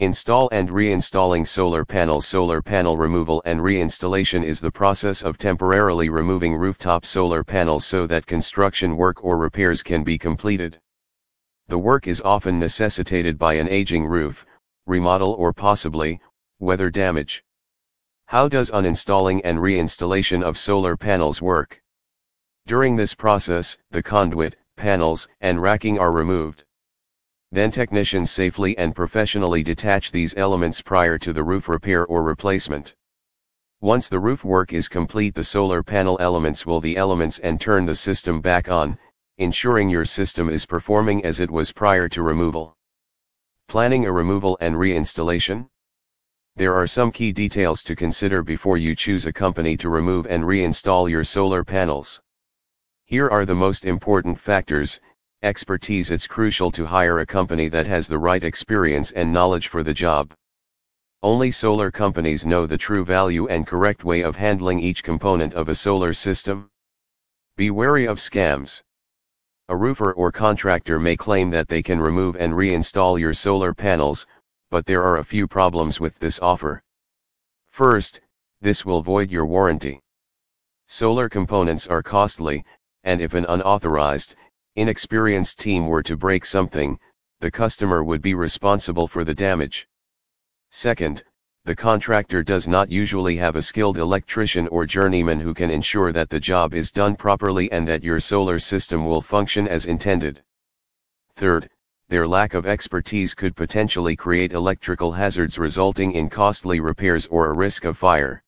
Install and reinstalling solar panels Solar panel removal and reinstallation is the process of temporarily removing rooftop solar panels so that construction work or repairs can be completed. The work is often necessitated by an aging roof, remodel or possibly, weather damage. How does uninstalling and reinstallation of solar panels work? During this process, the conduit, panels, and racking are removed. Then technicians safely and professionally detach these elements prior to the roof repair or replacement. Once the roof work is complete the solar panel elements will the elements and turn the system back on, ensuring your system is performing as it was prior to removal. Planning a removal and reinstallation? There are some key details to consider before you choose a company to remove and reinstall your solar panels. Here are the most important factors, expertise It's crucial to hire a company that has the right experience and knowledge for the job. Only solar companies know the true value and correct way of handling each component of a solar system. Be wary of scams. A roofer or contractor may claim that they can remove and reinstall your solar panels, but there are a few problems with this offer. First, this will void your warranty. Solar components are costly, and if an unauthorized, inexperienced team were to break something, the customer would be responsible for the damage. Second, the contractor does not usually have a skilled electrician or journeyman who can ensure that the job is done properly and that your solar system will function as intended. Third, their lack of expertise could potentially create electrical hazards resulting in costly repairs or a risk of fire.